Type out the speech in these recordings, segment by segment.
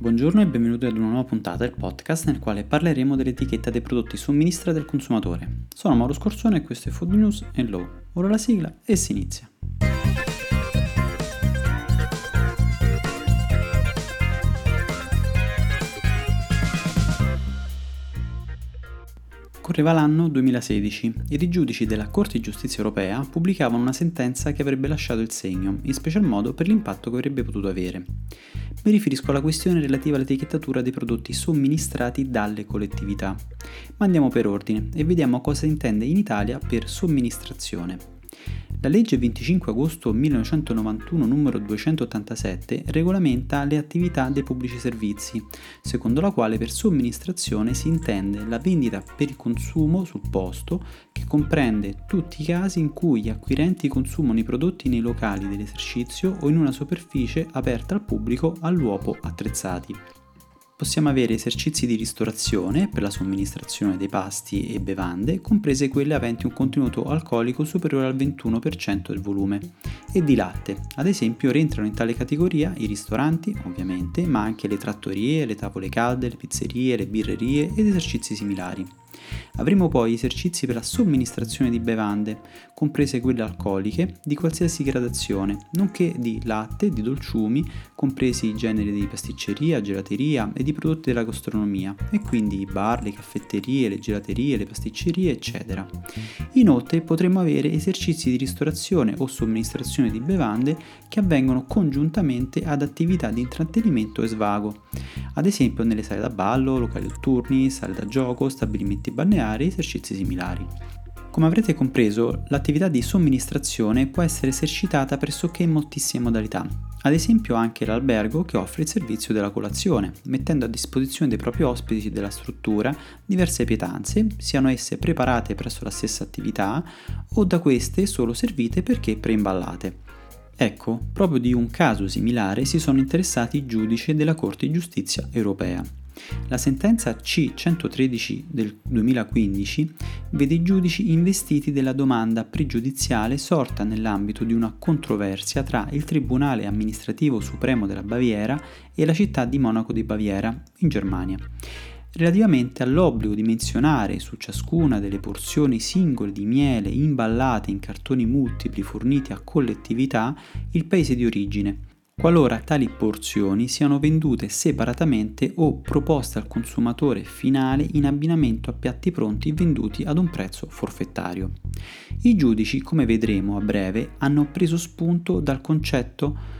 Buongiorno e benvenuti ad una nuova puntata del podcast nel quale parleremo dell'etichetta dei prodotti somministrati al consumatore. Sono Mauro Scorzone e questo è Food News and Law. Ora la sigla e si inizia. Correva l'anno 2016 ed i giudici della Corte di Giustizia europea pubblicavano una sentenza che avrebbe lasciato il segno, in special modo per l'impatto che avrebbe potuto avere. Mi riferisco alla questione relativa all'etichettatura dei prodotti somministrati dalle collettività. Ma andiamo per ordine e vediamo cosa intende in Italia per somministrazione. La legge 25 agosto 1991 numero 287 regolamenta le attività dei pubblici servizi, secondo la quale per somministrazione si intende la vendita per il consumo sul posto, che comprende tutti i casi in cui gli acquirenti consumano i prodotti nei locali dell'esercizio o in una superficie aperta al pubblico all'uopo attrezzati possiamo avere esercizi di ristorazione per la somministrazione dei pasti e bevande, comprese quelle aventi un contenuto alcolico superiore al 21% del volume, e di latte. Ad esempio rientrano in tale categoria i ristoranti, ovviamente, ma anche le trattorie, le tavole calde, le pizzerie, le birrerie ed esercizi similari. Avremo poi esercizi per la somministrazione di bevande, comprese quelle alcoliche di qualsiasi gradazione, nonché di latte di dolciumi, compresi i generi di pasticceria, gelateria e di prodotti della gastronomia, e quindi i bar, le caffetterie, le gelaterie, le pasticcerie, eccetera. Inoltre potremo avere esercizi di ristorazione o somministrazione di bevande che avvengono congiuntamente ad attività di intrattenimento e svago, ad esempio nelle sale da ballo, locali notturni, sale da gioco, stabilimenti balneari e esercizi similari. Come avrete compreso, l'attività di somministrazione può essere esercitata pressoché in moltissime modalità, ad esempio anche l'albergo che offre il servizio della colazione, mettendo a disposizione dei propri ospiti della struttura diverse pietanze, siano esse preparate presso la stessa attività o da queste solo servite perché preimballate. Ecco, proprio di un caso similare si sono interessati i giudici della Corte di Giustizia europea. La sentenza C113 del 2015 vede i giudici investiti della domanda pregiudiziale sorta nell'ambito di una controversia tra il Tribunale amministrativo supremo della Baviera e la città di Monaco di Baviera, in Germania relativamente all'obbligo di menzionare su ciascuna delle porzioni singole di miele imballate in cartoni multipli forniti a collettività il paese di origine, qualora tali porzioni siano vendute separatamente o proposte al consumatore finale in abbinamento a piatti pronti venduti ad un prezzo forfettario. I giudici, come vedremo a breve, hanno preso spunto dal concetto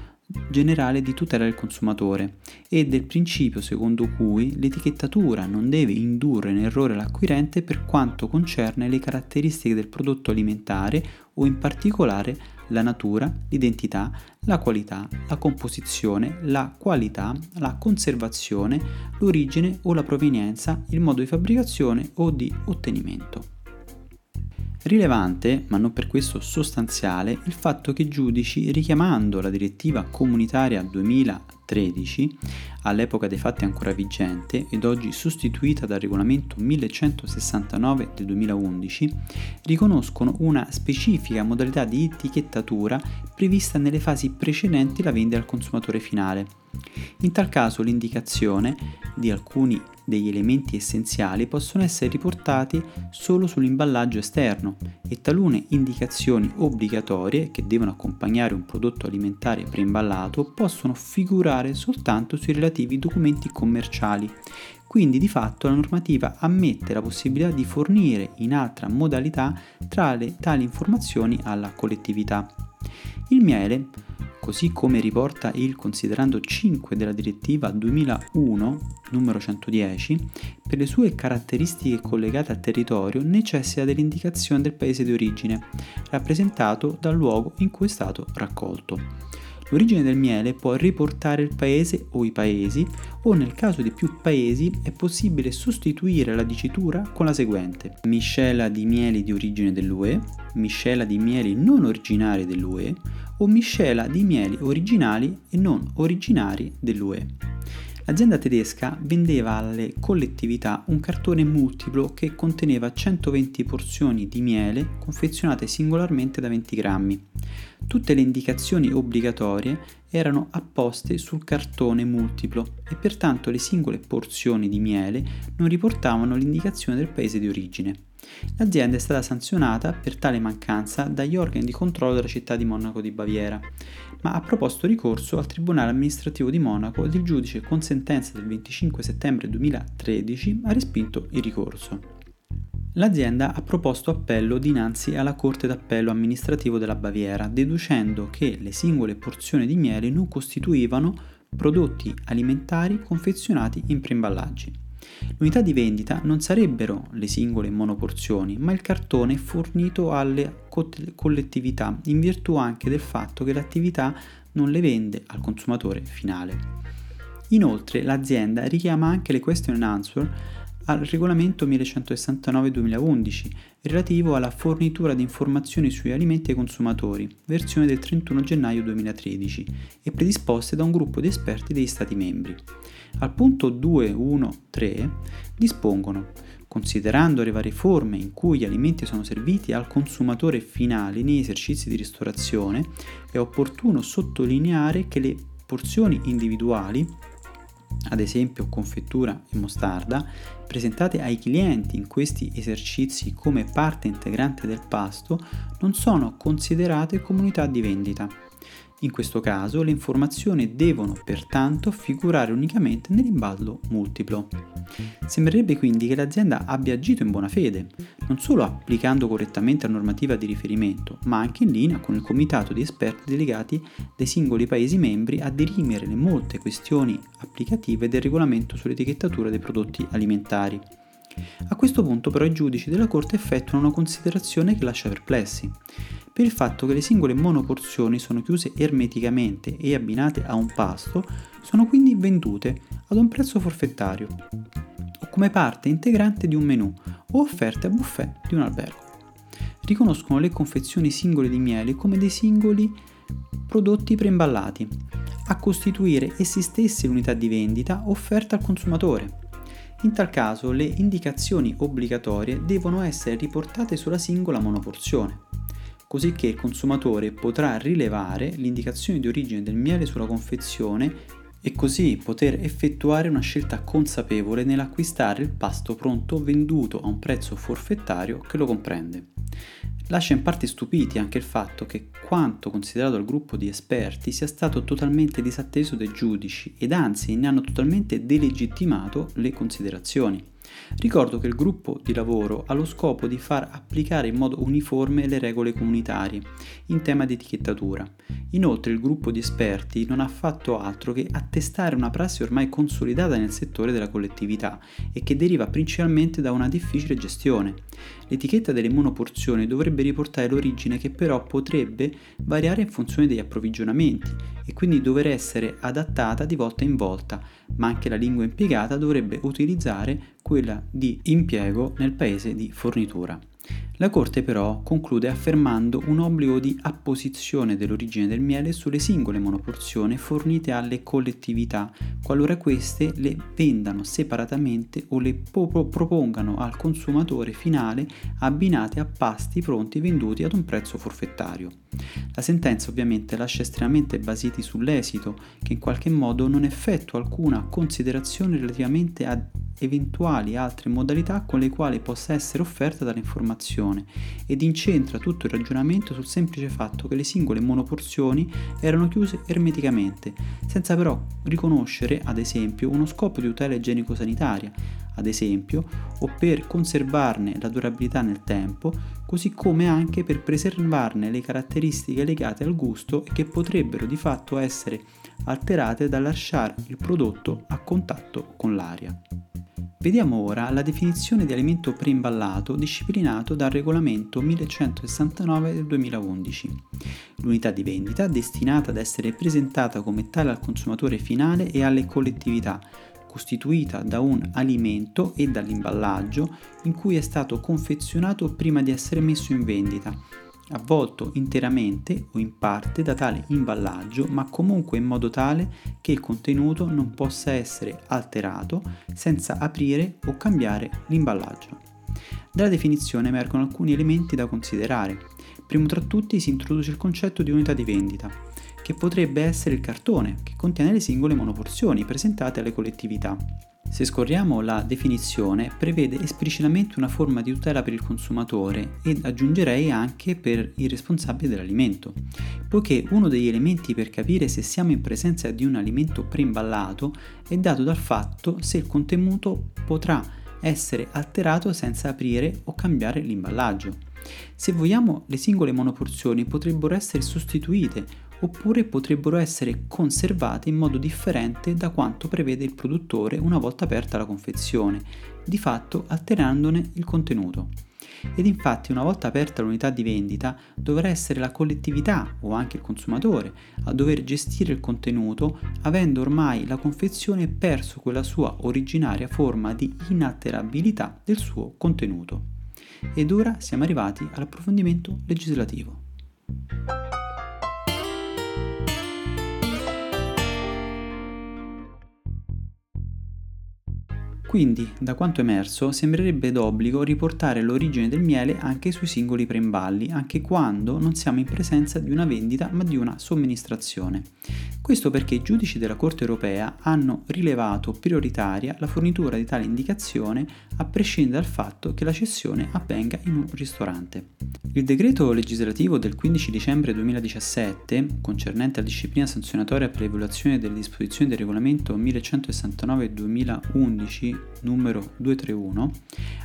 generale di tutela del consumatore e del principio secondo cui l'etichettatura non deve indurre in errore l'acquirente per quanto concerne le caratteristiche del prodotto alimentare o in particolare la natura, l'identità, la qualità, la composizione, la qualità, la conservazione, l'origine o la provenienza, il modo di fabbricazione o di ottenimento. Rilevante, ma non per questo sostanziale, il fatto che i giudici, richiamando la direttiva comunitaria 2013, all'epoca dei fatti ancora vigente ed oggi sostituita dal regolamento 1169 del 2011, riconoscono una specifica modalità di etichettatura prevista nelle fasi precedenti la vendita al consumatore finale. In tal caso l'indicazione di alcuni degli elementi essenziali possono essere riportati solo sull'imballaggio esterno e talune indicazioni obbligatorie che devono accompagnare un prodotto alimentare preimballato possono figurare soltanto sui relativi documenti commerciali. Quindi di fatto la normativa ammette la possibilità di fornire in altra modalità tale, tali informazioni alla collettività. Il miele così come riporta il considerando 5 della direttiva 2001 numero 110, per le sue caratteristiche collegate al territorio necessita dell'indicazione del paese di origine, rappresentato dal luogo in cui è stato raccolto. L'origine del miele può riportare il paese o i paesi, o nel caso di più paesi è possibile sostituire la dicitura con la seguente: miscela di mieli di origine dell'UE, miscela di mieli non originari dell'UE o miscela di mieli originali e non originari dell'UE. L'azienda tedesca vendeva alle collettività un cartone multiplo che conteneva 120 porzioni di miele confezionate singolarmente da 20 grammi. Tutte le indicazioni obbligatorie erano apposte sul cartone multiplo e pertanto le singole porzioni di miele non riportavano l'indicazione del paese di origine. L'azienda è stata sanzionata per tale mancanza dagli organi di controllo della città di Monaco di Baviera, ma ha proposto ricorso al Tribunale amministrativo di Monaco ed il giudice con sentenza del 25 settembre 2013 ha respinto il ricorso. L'azienda ha proposto appello dinanzi alla Corte d'Appello amministrativo della Baviera, deducendo che le singole porzioni di miele non costituivano prodotti alimentari confezionati in preimballaggi. L'unità di vendita non sarebbero le singole monoporzioni, ma il cartone fornito alle collettività, in virtù anche del fatto che l'attività non le vende al consumatore finale. Inoltre l'azienda richiama anche le question and answer al regolamento 1169-2011 relativo alla fornitura di informazioni sugli alimenti ai consumatori, versione del 31 gennaio 2013, e predisposte da un gruppo di esperti degli Stati membri. Al punto 2.1.3 dispongono Considerando le varie forme in cui gli alimenti sono serviti al consumatore finale nei esercizi di ristorazione, è opportuno sottolineare che le porzioni individuali ad esempio confettura e mostarda, presentate ai clienti in questi esercizi come parte integrante del pasto, non sono considerate comunità di vendita. In questo caso le informazioni devono pertanto figurare unicamente nell'imballo multiplo. Sembrerebbe quindi che l'azienda abbia agito in buona fede, non solo applicando correttamente la normativa di riferimento, ma anche in linea con il comitato di esperti delegati dei singoli Paesi membri a dirimere le molte questioni applicative del regolamento sull'etichettatura dei prodotti alimentari. A questo punto però i giudici della Corte effettuano una considerazione che lascia perplessi per il fatto che le singole monoporzioni sono chiuse ermeticamente e abbinate a un pasto, sono quindi vendute ad un prezzo forfettario o come parte integrante di un menù o offerte a buffet di un albergo. Riconoscono le confezioni singole di miele come dei singoli prodotti preimballati, a costituire essi stessi l'unità di vendita offerta al consumatore. In tal caso le indicazioni obbligatorie devono essere riportate sulla singola monoporzione così che il consumatore potrà rilevare l'indicazione di origine del miele sulla confezione e così poter effettuare una scelta consapevole nell'acquistare il pasto pronto venduto a un prezzo forfettario che lo comprende. Lascia in parte stupiti anche il fatto che quanto considerato dal gruppo di esperti sia stato totalmente disatteso dai giudici ed anzi ne hanno totalmente delegittimato le considerazioni. Ricordo che il gruppo di lavoro ha lo scopo di far applicare in modo uniforme le regole comunitarie in tema di etichettatura. Inoltre il gruppo di esperti non ha fatto altro che attestare una prassi ormai consolidata nel settore della collettività e che deriva principalmente da una difficile gestione. L'etichetta delle monoporzioni dovrebbe riportare l'origine che però potrebbe variare in funzione degli approvvigionamenti e quindi dover essere adattata di volta in volta, ma anche la lingua impiegata dovrebbe utilizzare quella di impiego nel paese di fornitura. La Corte però conclude affermando un obbligo di apposizione dell'origine del miele sulle singole monoporzioni fornite alle collettività, qualora queste le vendano separatamente o le propongano al consumatore finale abbinate a pasti pronti venduti ad un prezzo forfettario. La sentenza ovviamente lascia estremamente basiti sull'esito, che in qualche modo non effettua alcuna considerazione relativamente a eventuali altre modalità con le quali possa essere offerta tale informazione ed incentra tutto il ragionamento sul semplice fatto che le singole monoporzioni erano chiuse ermeticamente, senza però riconoscere, ad esempio, uno scopo di tutela igienico-sanitaria, ad esempio, o per conservarne la durabilità nel tempo, così come anche per preservarne le caratteristiche legate al gusto e che potrebbero di fatto essere alterate dal lasciare il prodotto a contatto con l'aria. Vediamo ora la definizione di alimento preimballato disciplinato dal regolamento 1169 del 2011. L'unità di vendita destinata ad essere presentata come tale al consumatore finale e alle collettività, costituita da un alimento e dall'imballaggio in cui è stato confezionato prima di essere messo in vendita, avvolto interamente o in parte da tale imballaggio, ma comunque in modo tale che il contenuto non possa essere alterato senza aprire o cambiare l'imballaggio. Dalla definizione emergono alcuni elementi da considerare. Primo tra tutti si introduce il concetto di unità di vendita, che potrebbe essere il cartone, che contiene le singole monoporzioni presentate alle collettività. Se scorriamo la definizione, prevede esplicitamente una forma di tutela per il consumatore ed aggiungerei anche per il responsabile dell'alimento, poiché uno degli elementi per capire se siamo in presenza di un alimento preimballato è dato dal fatto se il contenuto potrà essere alterato senza aprire o cambiare l'imballaggio. Se vogliamo, le singole monoporzioni potrebbero essere sostituite oppure potrebbero essere conservate in modo differente da quanto prevede il produttore una volta aperta la confezione, di fatto alterandone il contenuto. Ed infatti una volta aperta l'unità di vendita dovrà essere la collettività o anche il consumatore a dover gestire il contenuto avendo ormai la confezione perso quella sua originaria forma di inalterabilità del suo contenuto. Ed ora siamo arrivati all'approfondimento legislativo. Quindi, da quanto emerso, sembrerebbe d'obbligo riportare l'origine del miele anche sui singoli preimballi, anche quando non siamo in presenza di una vendita ma di una somministrazione. Questo perché i giudici della Corte europea hanno rilevato prioritaria la fornitura di tale indicazione a prescindere dal fatto che la cessione avvenga in un ristorante. Il decreto legislativo del 15 dicembre 2017, concernente la disciplina sanzionatoria per le violazioni delle disposizioni del regolamento 1169-2011 numero 231,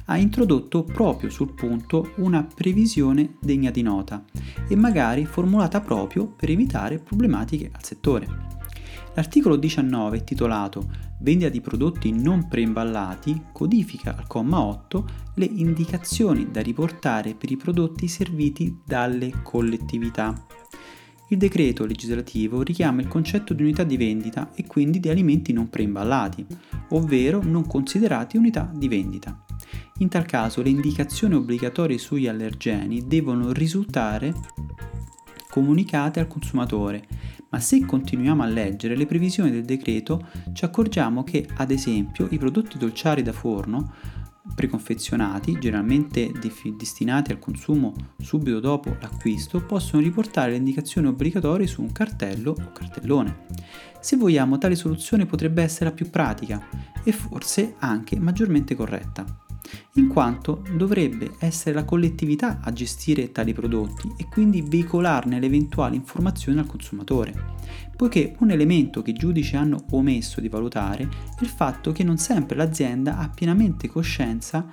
ha introdotto proprio sul punto una previsione degna di nota e magari formulata proprio per evitare problematiche al settore. L'articolo 19, titolato Vendita di prodotti non preimballati, codifica al comma 8 le indicazioni da riportare per i prodotti serviti dalle collettività. Il decreto legislativo richiama il concetto di unità di vendita e quindi di alimenti non preimballati, ovvero non considerati unità di vendita. In tal caso le indicazioni obbligatorie sugli allergeni devono risultare comunicate al consumatore, ma se continuiamo a leggere le previsioni del decreto ci accorgiamo che, ad esempio, i prodotti dolciari da forno preconfezionati, generalmente destinati al consumo subito dopo l'acquisto, possono riportare le indicazioni obbligatorie su un cartello o cartellone. Se vogliamo, tale soluzione potrebbe essere la più pratica e forse anche maggiormente corretta in quanto dovrebbe essere la collettività a gestire tali prodotti e quindi veicolarne le eventuali informazioni al consumatore, poiché un elemento che i giudici hanno omesso di valutare è il fatto che non sempre l'azienda ha pienamente coscienza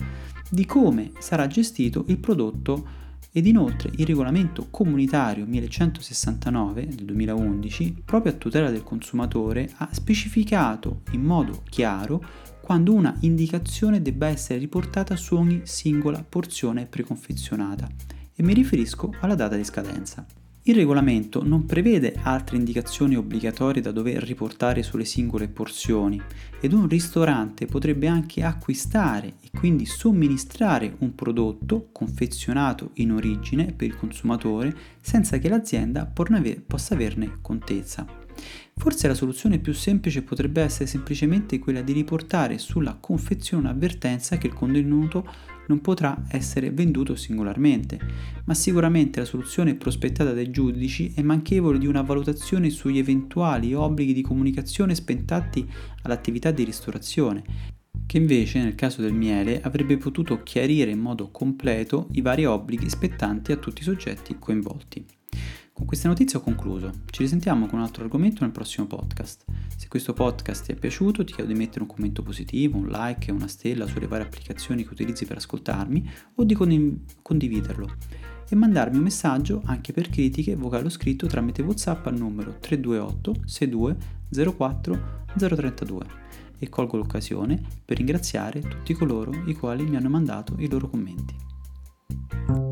di come sarà gestito il prodotto ed inoltre il regolamento comunitario 1169 del 2011, proprio a tutela del consumatore, ha specificato in modo chiaro quando una indicazione debba essere riportata su ogni singola porzione preconfezionata e mi riferisco alla data di scadenza. Il regolamento non prevede altre indicazioni obbligatorie da dover riportare sulle singole porzioni ed un ristorante potrebbe anche acquistare e quindi somministrare un prodotto confezionato in origine per il consumatore senza che l'azienda possa averne contezza. Forse la soluzione più semplice potrebbe essere semplicemente quella di riportare sulla confezione un'avvertenza che il contenuto non potrà essere venduto singolarmente, ma sicuramente la soluzione prospettata dai giudici è manchevole di una valutazione sugli eventuali obblighi di comunicazione spentati all'attività di ristorazione, che invece nel caso del miele avrebbe potuto chiarire in modo completo i vari obblighi spettanti a tutti i soggetti coinvolti. Con queste notizie ho concluso. Ci risentiamo con un altro argomento nel prossimo podcast. Se questo podcast ti è piaciuto, ti chiedo di mettere un commento positivo, un like e una stella sulle varie applicazioni che utilizzi per ascoltarmi o di condividerlo e mandarmi un messaggio anche per critiche vocale o scritto tramite WhatsApp al numero 328 62 04 032 e colgo l'occasione per ringraziare tutti coloro i quali mi hanno mandato i loro commenti.